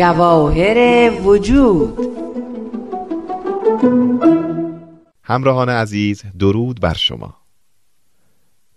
جواهر وجود. همراهان عزیز درود بر شما.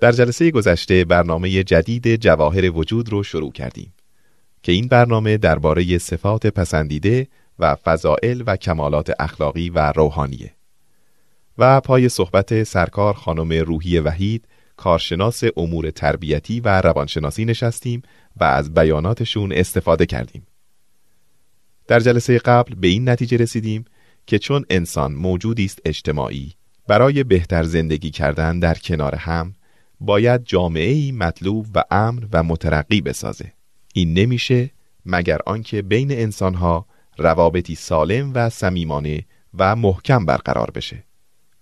در جلسه گذشته برنامه جدید جواهر وجود رو شروع کردیم که این برنامه درباره صفات پسندیده و فضائل و کمالات اخلاقی و روحانیه. و پای صحبت سرکار خانم روحی وحید کارشناس امور تربیتی و روانشناسی نشستیم و از بیاناتشون استفاده کردیم. در جلسه قبل به این نتیجه رسیدیم که چون انسان موجودی است اجتماعی برای بهتر زندگی کردن در کنار هم باید جامعه مطلوب و امن و مترقی بسازه. این نمیشه مگر آنکه بین انسانها روابطی سالم و صمیمانه و محکم برقرار بشه.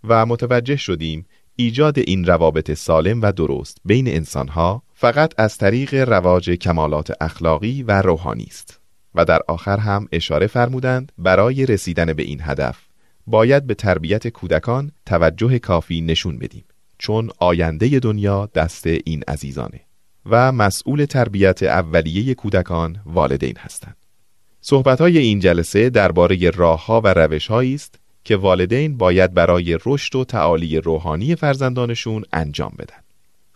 و متوجه شدیم ایجاد این روابط سالم و درست بین انسانها فقط از طریق رواج کمالات اخلاقی و روحانی است. و در آخر هم اشاره فرمودند برای رسیدن به این هدف باید به تربیت کودکان توجه کافی نشون بدیم چون آینده دنیا دست این عزیزانه و مسئول تربیت اولیه کودکان والدین هستند. صحبت‌های این جلسه درباره راهها و روش‌هایی است که والدین باید برای رشد و تعالی روحانی فرزندانشون انجام بدن.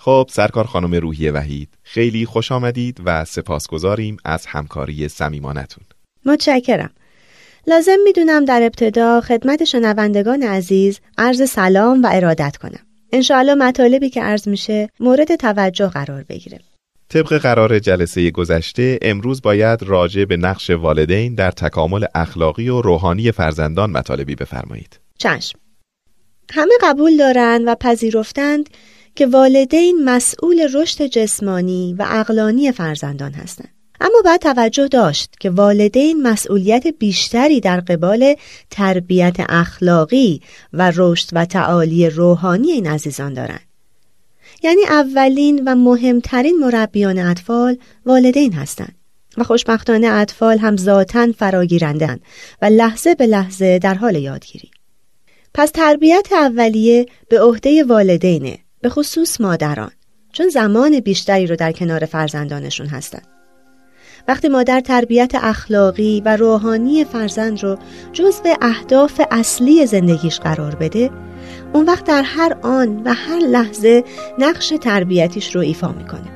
خب سرکار خانم روحی وحید خیلی خوش آمدید و سپاسگزاریم از همکاری صمیمانتون. متشکرم. لازم می‌دونم در ابتدا خدمت شنوندگان عزیز عرض سلام و ارادت کنم. انشاءالله مطالبی که عرض میشه مورد توجه قرار بگیره. طبق قرار جلسه گذشته امروز باید راجع به نقش والدین در تکامل اخلاقی و روحانی فرزندان مطالبی بفرمایید. چشم. همه قبول دارند و پذیرفتند که والدین مسئول رشد جسمانی و اقلانی فرزندان هستند. اما باید توجه داشت که والدین مسئولیت بیشتری در قبال تربیت اخلاقی و رشد و تعالی روحانی این عزیزان دارند. یعنی اولین و مهمترین مربیان اطفال والدین هستند و خوشبختانه اطفال هم ذاتا فراگیرندن و لحظه به لحظه در حال یادگیری. پس تربیت اولیه به عهده والدینه به خصوص مادران چون زمان بیشتری رو در کنار فرزندانشون هستند. وقتی مادر تربیت اخلاقی و روحانی فرزند رو جزو اهداف اصلی زندگیش قرار بده اون وقت در هر آن و هر لحظه نقش تربیتیش رو ایفا می‌کنه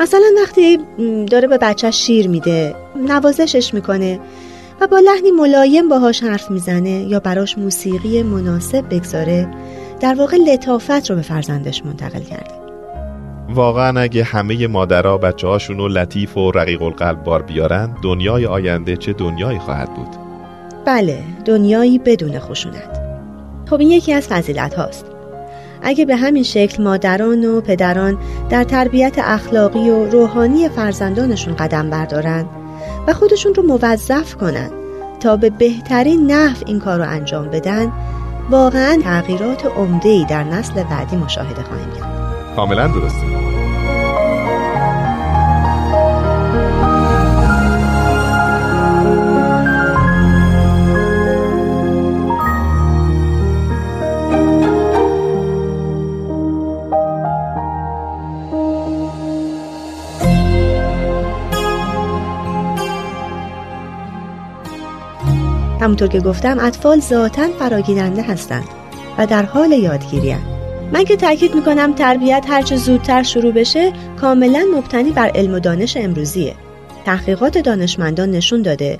مثلا وقتی داره به بچه شیر میده نوازشش می‌کنه و با لحنی ملایم باهاش حرف می‌زنه یا براش موسیقی مناسب بگذاره در واقع لطافت رو به فرزندش منتقل کرده. واقعا اگه همه مادرها بچه هاشون رو لطیف و رقیق القلب بار بیارن دنیای آینده چه دنیایی خواهد بود؟ بله دنیایی بدون خشونت. خب این یکی از فضیلت هاست اگه به همین شکل مادران و پدران در تربیت اخلاقی و روحانی فرزندانشون قدم بردارن و خودشون رو موظف کنن تا به بهترین نحو این کار رو انجام بدن واقعا تغییرات عمده در نسل بعدی مشاهده خواهیم کرد. کاملا درسته. همونطور که گفتم اطفال ذاتا فراگیرنده هستند و در حال یادگیری. من که تاکید می‌کنم تربیت هرچه زودتر شروع بشه کاملا مبتنی بر علم و دانش امروزیه. تحقیقات دانشمندان نشون داده.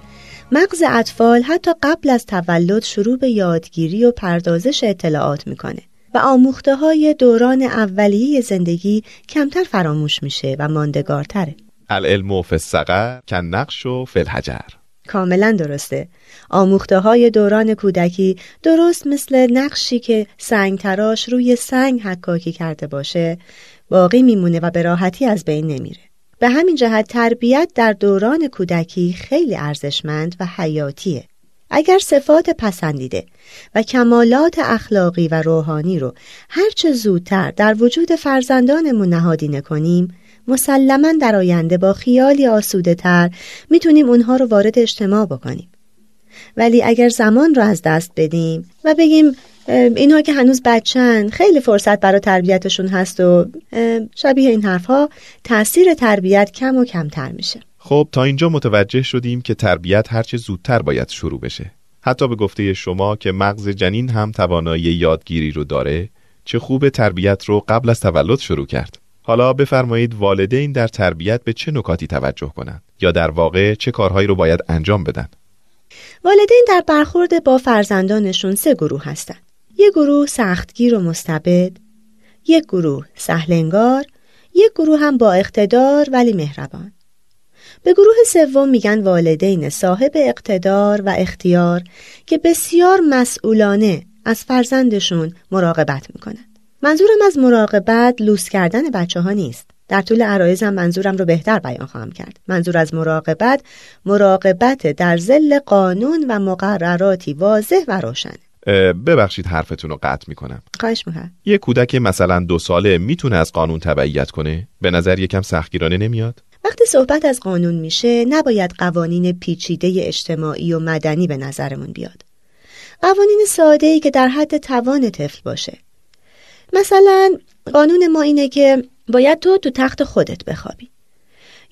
مغز اطفال حتی قبل از تولد شروع به یادگیری و پردازش اطلاعات می‌کنه و آموخته های دوران اولیه زندگی کمتر فراموش میشه و ماندگارتره. العلم فی الصغر کن نقش و فی کاملا درسته. آموخته های دوران کودکی درست مثل نقشی که سنگ تراش روی سنگ حکاکی کرده باشه باقی میمونه و به راحتی از بین نمیره. به همین جهت تربیت در دوران کودکی خیلی ارزشمند و حیاتیه. اگر صفات پسندیده و کمالات اخلاقی و روحانی رو هرچه زودتر در وجود فرزندانمون نهادینه کنیم مسلما در آینده با خیالی آسوده تر می‌تونیم اونها رو وارد اجتماع بکنیم. ولی اگر زمان رو از دست بدیم و بگیم اینها که هنوز بچن خیلی فرصت برای تربیتشون هست و شبیه این حرفها تاثیر تربیت کم و کمتر میشه. خب تا اینجا متوجه شدیم که تربیت هرچه زودتر باید شروع بشه. حتی به گفته شما که مغز جنین هم توانایی یادگیری رو داره چه خوب تربیت رو قبل از تولد شروع کرد. حالا بفرمایید والدین در تربیت به چه نکاتی توجه کنند؟ یا در واقع چه کارهایی رو باید انجام بدن؟ والدین در برخورد با فرزندانشون سه گروه هستند. یک گروه سختگیر و مستبد یک گروه سهلنگار یک گروه هم با اقتدار ولی مهربان. به گروه سوم میگن والدین صاحب اقتدار و اختیار که بسیار مسئولانه از فرزندشون مراقبت می‌کنن. منظورم از مراقبت لوس کردن بچه ها نیست. در طول عرایزم منظورم رو بهتر بیان خواهم کرد. منظور از مراقبت مراقبت در زل قانون و مقرراتی واضح و روشن. ببخشید حرفتون رو قطع می‌کنم. خواهش می‌کنم. یه کودک مثلا دو ساله می‌تونه از قانون تبعیت کنه؟ به نظر یکم سختگیرانه نمیاد؟ وقتی صحبت از قانون میشه نباید قوانین پیچیده اجتماعی و مدنی به نظرمون بیاد. قوانین ساده ای که در حد توان طفل باشه. مثلا قانون ما اینه که باید تو تو تخت خودت بخوابی.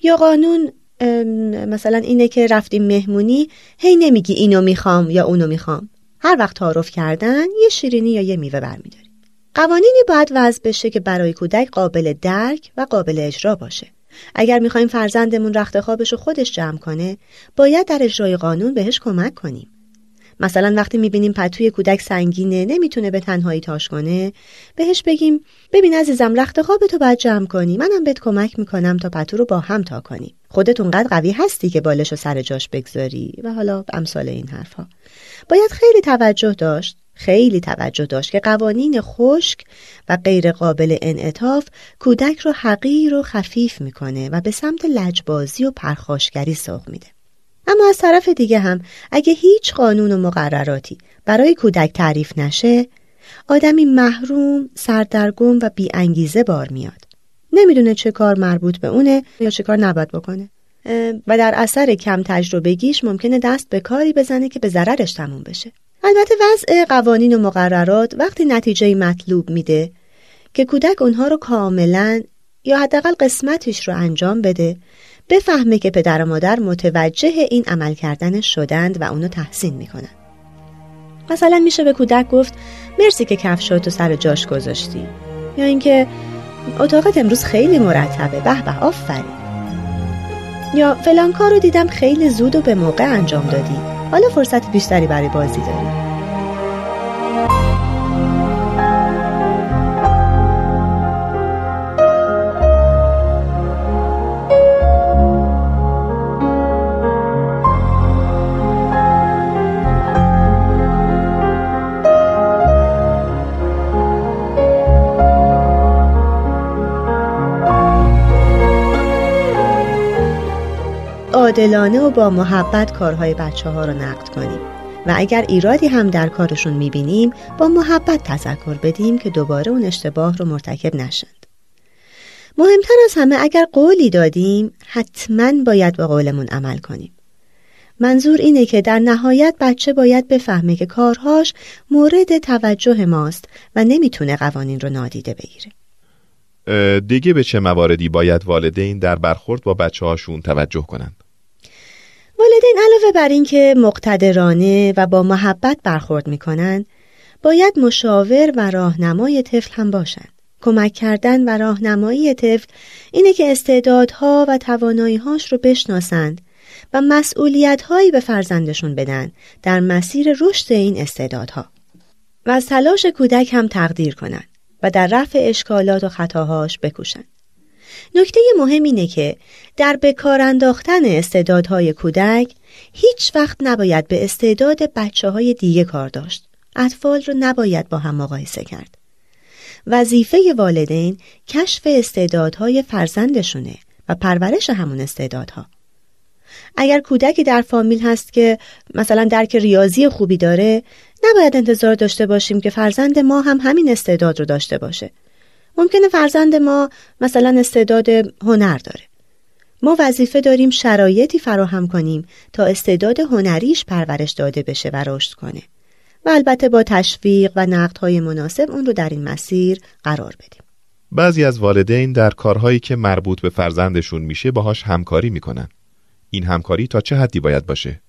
یا قانون مثلا اینه که رفتیم مهمونی هی نمیگی اینو می‌خوام یا اونو می‌خوام. هر وقت تعارف کردن یه شیرینی یا یه میوه برمیداری. قوانینی باید وضع بشه که برای کودک قابل درک و قابل اجرا باشه. اگر می‌خوایم فرزندمون رخت خوابش رو خودش جمع کنه باید در اجرای قانون بهش کمک کنیم. مثلا وقتی می‌بینیم پتوی کودک سنگینه نمی‌تونه به تنهایی تاش کنه بهش بگیم ببین عزیزم رخت خواب تو باید جمع کنی منم بهت کمک می‌کنم تا پتو رو با هم تا کنی. خودت اونقدر قوی هستی که بالش رو سر جاش بگذاری و حالا امثال این حرفها. باید خیلی توجه داشت خیلی توجه داشت که قوانین خشک و غیر قابل انعطاف کودک رو حقیر و خفیف می‌کنه و به سمت لجبازی و پرخاشگری سوق میده. اما از طرف دیگه هم اگه هیچ قانون و مقرراتی برای کودک تعریف نشه آدمی محروم، سردرگم و بیانگیزه بار میاد. نمی‌دونه چه کار مربوط به اونه یا چه کار نباید بکنه. و در اثر کم تجربگیش ممکنه دست به کاری بزنه که به ضررش تموم بشه. البته وضع قوانین و مقررات وقتی نتیجه مطلوب میده که کودک اونها رو کاملا یا حداقل قسمتش رو انجام بده بفهمه که پدر و مادر متوجه این عمل کردن شدند و اونو تحسین می‌کنن. مثلا میشه به کودک گفت مرسی که کفشاتو سر جاش گذاشتی. یا اینکه اتاقت امروز خیلی مرتبه به به آفرین. یا فلان کار رو دیدم خیلی زود و به موقع انجام دادی. حالا فرصت بیشتری برای بازی داری. عادلانه و با محبت کارهای بچه ها رو نقد کنیم و اگر ایرادی هم در کارشون می‌بینیم با محبت تذکر بدیم که دوباره اون اشتباه رو مرتکب نشند. مهمتر از همه اگر قولی دادیم حتما باید با قولمون عمل کنیم. منظور اینه که در نهایت بچه باید بفهمه که کارهاش مورد توجه ماست و نمی‌تونه قوانین رو نادیده بگیره. دیگه به چه مواردی باید والدین در برخورد با بچه هاشون توجه کنند؟ والدین علاوه بر اینکه مقتدرانه و با محبت برخورد می‌کنند باید مشاور و راهنمای طفل هم باشند. کمک کردن و راهنمایی طفل اینه که استعدادها و تواناییهاش رو بشناسند و مسئولیتهایی به فرزندشون بدن در مسیر رشد این استعدادها. و از تلاش کودک هم تقدیر کنند و در رفع اشکالات و خطاهاش بکوشند. نکته مهم اینه که در بکار انداختن استعدادهای کودک هیچ وقت نباید به استعداد بچه های دیگه کار داشت. اطفال رو نباید با هم مقایسه کرد. وظیفه والدین کشف استعدادهای فرزندشونه و پرورش همون استعدادها. اگر کودکی در فامیل هست که مثلا درک ریاضی خوبی داره نباید انتظار داشته باشیم که فرزند ما هم همین استعداد رو داشته باشه. ممکنه فرزند ما مثلا استعداد هنر داره. ما وظیفه داریم شرایطی فراهم کنیم تا استعداد هنریش پرورش داده بشه و رشد کنه. و البته با تشویق و نقدهای مناسب اون رو در این مسیر قرار بدیم. بعضی از والدین در کارهایی که مربوط به فرزندشون میشه باهاش همکاری می‌کنن. این همکاری تا چه حدی باید باشه؟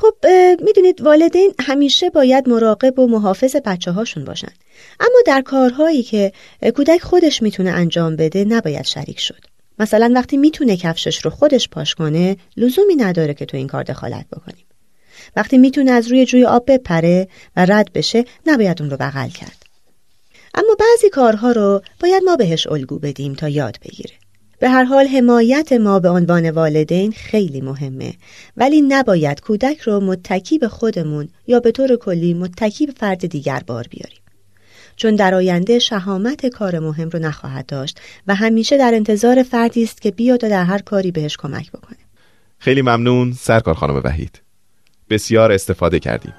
خب می‌دونید والدین همیشه باید مراقب و محافظ بچه هاشون باشن. اما در کارهایی که کودک خودش می‌تونه انجام بده نباید شریک شد. مثلا وقتی می‌تونه کفشش رو خودش پاش کنه لزومی نداره که تو این کار دخالت بکنیم. وقتی می‌تونه از روی جوی آب بپره و رد بشه نباید اون رو بغل کرد. اما بعضی کارها رو باید ما بهش الگو بدیم تا یاد بگیره. به هر حال حمایت ما به عنوان والدین خیلی مهمه. ولی نباید کودک رو متکی به خودمون یا به طور کلی متکی به فرد دیگر بار بیاریم. چون در آینده شهامت کار مهم رو نخواهد داشت و همیشه در انتظار فردی است که بیاد و در هر کاری بهش کمک بکنه. خیلی ممنون سرکار خانم وحید. بسیار استفاده کردیم.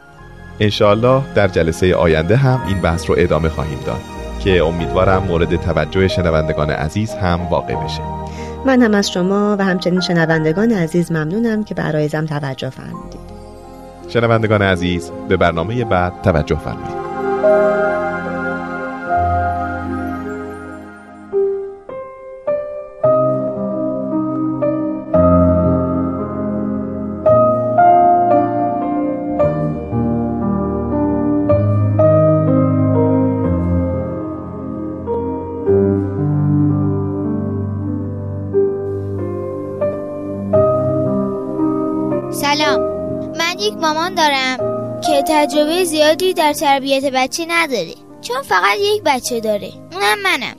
انشاالله در جلسه آینده هم این بحث رو ادامه خواهیم داد. که امیدوارم مورد توجه شنوندگان عزیز هم واقع بشه. من هم از شما و همچنین شنوندگان عزیز ممنونم که برایزم توجه فرمودید. شنوندگان عزیز به برنامه بعد توجه فرمایید. مامان دارم که تجربه زیادی در تربیت بچه نداره چون فقط یک بچه داره اونم منم.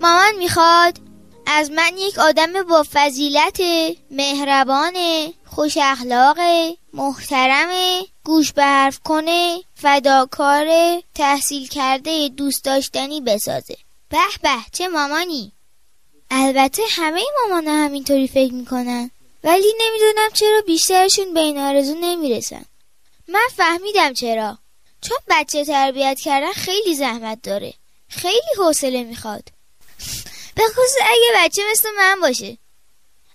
مامان می‌خواد از من یک آدم با فضیلت مهربان خوش اخلاق محترم گوش به حرف کنه فداکار تحصیل کرده دوست داشتنی بسازه. به به چه مامانی؟ البته همه مامان همینطوری فکر می‌کنن. ولی نمی‌دونم چرا بیشترشون به این آرزو نمی‌رسن. من فهمیدم چرا. چون بچه تربیت کردن خیلی زحمت داره. خیلی حوصله می‌خواد. به خصوص اگه بچه مثل من باشه.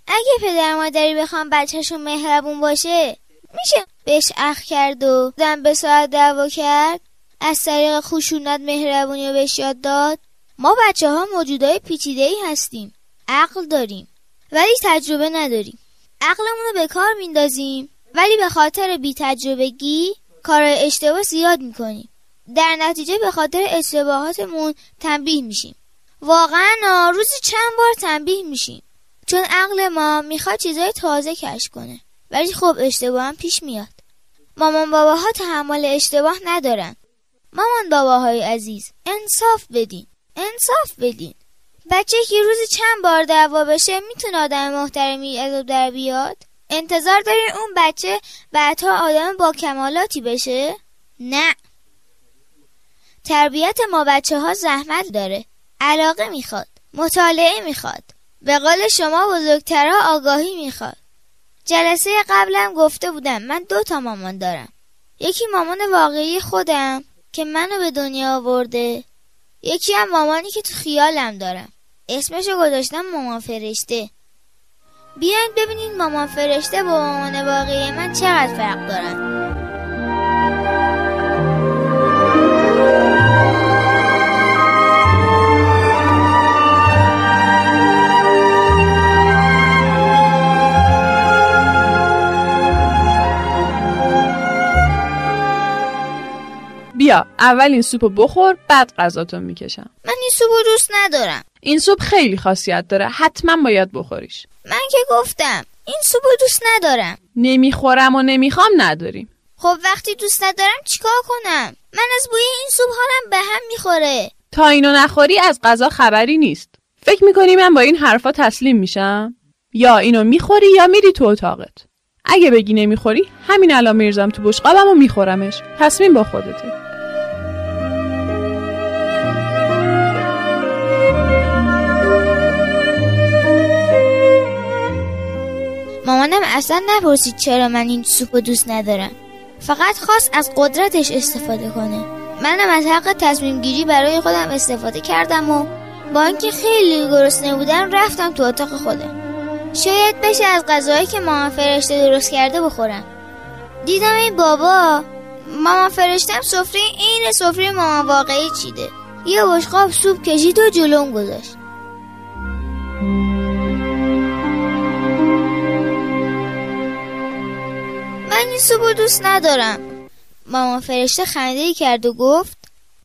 اگه پدر مادری بخوام بچهشون مهربون باشه میشه بهش اخ کرد و دم به ساعت دعوا کرد؟ از طریق خشونت مهربونی رو بهش یاد داد؟ ما بچه ها موجودای پیچیده ای هستیم. عقل داریم. ولی تجربه نداریم. عقلمون رو به کار میندازیم. ولی به خاطر بی تجربگی کار اشتباه زیاد می‌کنیم. در نتیجه به خاطر اشتباهاتمون تنبیه میشیم. واقعا روزی چند بار تنبیه میشیم. چون عقل ما می‌خواد چیزای تازه کش کنه. ولی خب اشتباه هم پیش میاد. مامان باباها تحمل اشتباه ندارن. مامان باباهای عزیز انصاف بدین. انصاف بدین. بچه که روزی چند بار دعوا بشه می‌تونه آدم محترمی از در بیاد؟ انتظار دارین اون بچه بعدها آدم با کمالاتی بشه؟ نه. تربیت ما بچه ها زحمت داره. علاقه می‌خواد. مطالعه می‌خواد. به قول شما بزرگترها آگاهی می‌خواد. جلسه قبلم گفته بودم من دو تا مامان دارم. یکی مامان واقعی خودم که منو به دنیا آورده. یکی هم مامانی که تو خیالم دارم. اسمشو گذاشتم مامان فرشته. بیاین ببینین مامان فرشته با مامان واقعی من چقدر فرق دارن. بیا اول این سوپو بخور بعد غذاتو می‌کشم. من این سوپو دوست ندارم. این سوپ خیلی خاصیت داره. حتما باید بخوریش. من که گفتم این سوپو دوست ندارم. نمی‌خورم و نمی‌خوام نداریم. خب وقتی دوست ندارم چیکار کنم؟ من از بوی این سوپ حالم به هم می‌خوره. تا اینو نخوری از غذا خبری نیست. فکر می‌کنی من با این حرفا تسلیم میشم؟ یا اینو می‌خوری یا میری تو اتاقت. اگه بگی نمی‌خوری همین الان میرزم تو بشقابم و میخورمش. تصمیم با خودته. مامانم اصلا نپرسید چرا من این سوپو دوست ندارم. فقط خواست از قدرتش استفاده کنه. منم از حق تصمیم گیری برای خودم استفاده کردم و با اینکه خیلی گرسنه بودم رفتم تو اتاق خودم. شاید بشه از غذایی که مامان فرشته درست کرده بخورم. دیدم این بابا مامان فرشتم سفره عین سفره مامان واقعی چیده. یه بشقاب سوپ کشید و جلوم گذاشت. من این سوپو دوست ندارم. مامان فرشته خنده کرد و گفت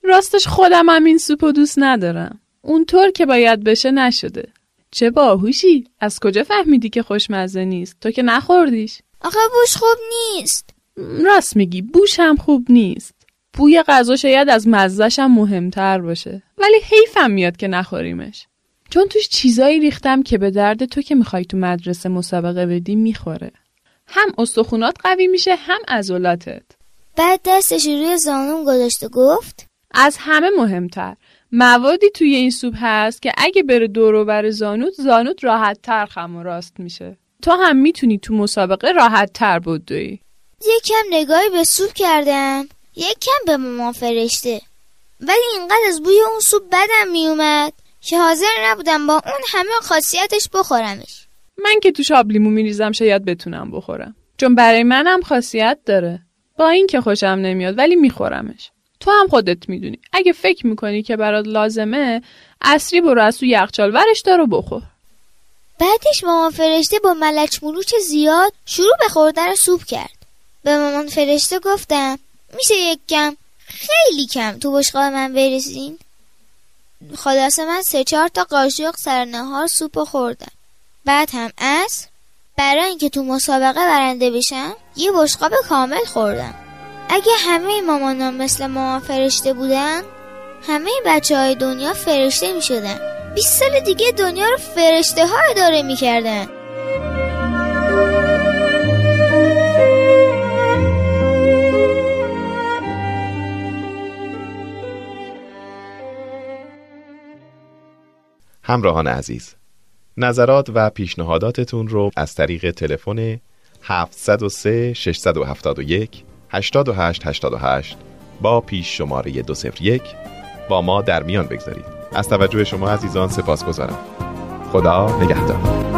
راستش خودم هم این سوپو دوست ندارم. اونطور که باید بشه نشده. چه باهوشی از کجا فهمیدی که خوشمزه نیست؟ تو که نخوردیش. آخه بوش خوب نیست. راست میگی بوش هم خوب نیست. بوی غذا شاید از مزهش هم مهمتر باشه. ولی حیفم میاد که نخوریمش. چون توش چیزایی ریختم که به درد تو که می‌خوای تو مدرسه مسابقه بدی می‌خوره. هم استخونات قوی میشه هم عضلاتت. بعد دستش روی زانوم گذاشته گفت از همه مهمتر. موادی توی این سوپ هست که اگه بره دور بر زانوت زانوت راحت تر خم و راست میشه. تو هم می‌تونی تو مسابقه راحت تر بدوی. یک کم نگاهی به سوپ کردم یک کم به مامان فرشته. ولی اینقدر از بوی اون سوپ بدم میومد که حاضر نبودم با اون همه خاصیتش بخورمش. من که تو شاب لیمو میریزم شاید بتونم بخورم. چون برای منم خاصیت داره. با این که خوشم نمیاد ولی میخورمش. تو هم خودت می‌دونی. اگه فکر می‌کنی که برات لازمه اصری برو از تو یخچال ورش دار و بخور. بعدش مامان فرشته با ملچ ملوچ زیاد شروع به خوردن سوپ کرد. به مامان فرشته گفتم میشه یک کم خیلی کم تو بشقاب من بریزین خلاصه من سه چهار تا قاشق سر نهار سوپ خوردم. بعد هم از برای اینکه تو مسابقه برنده بشم یه بشقاب کامل خوردم. اگه همه مامانان مثل مامان فرشته بودن همه بچه های دنیا فرشته می شدن 20 سال دیگه دنیا رو فرشته ها اداره می کردن همراهان عزیز نظرات و پیشنهاداتتون رو از طریق تلفن 703 671 8888 با پیش شماره 201 با ما در میان بگذارید. از توجه شما عزیزان سپاس گذارم خدا نگهدار.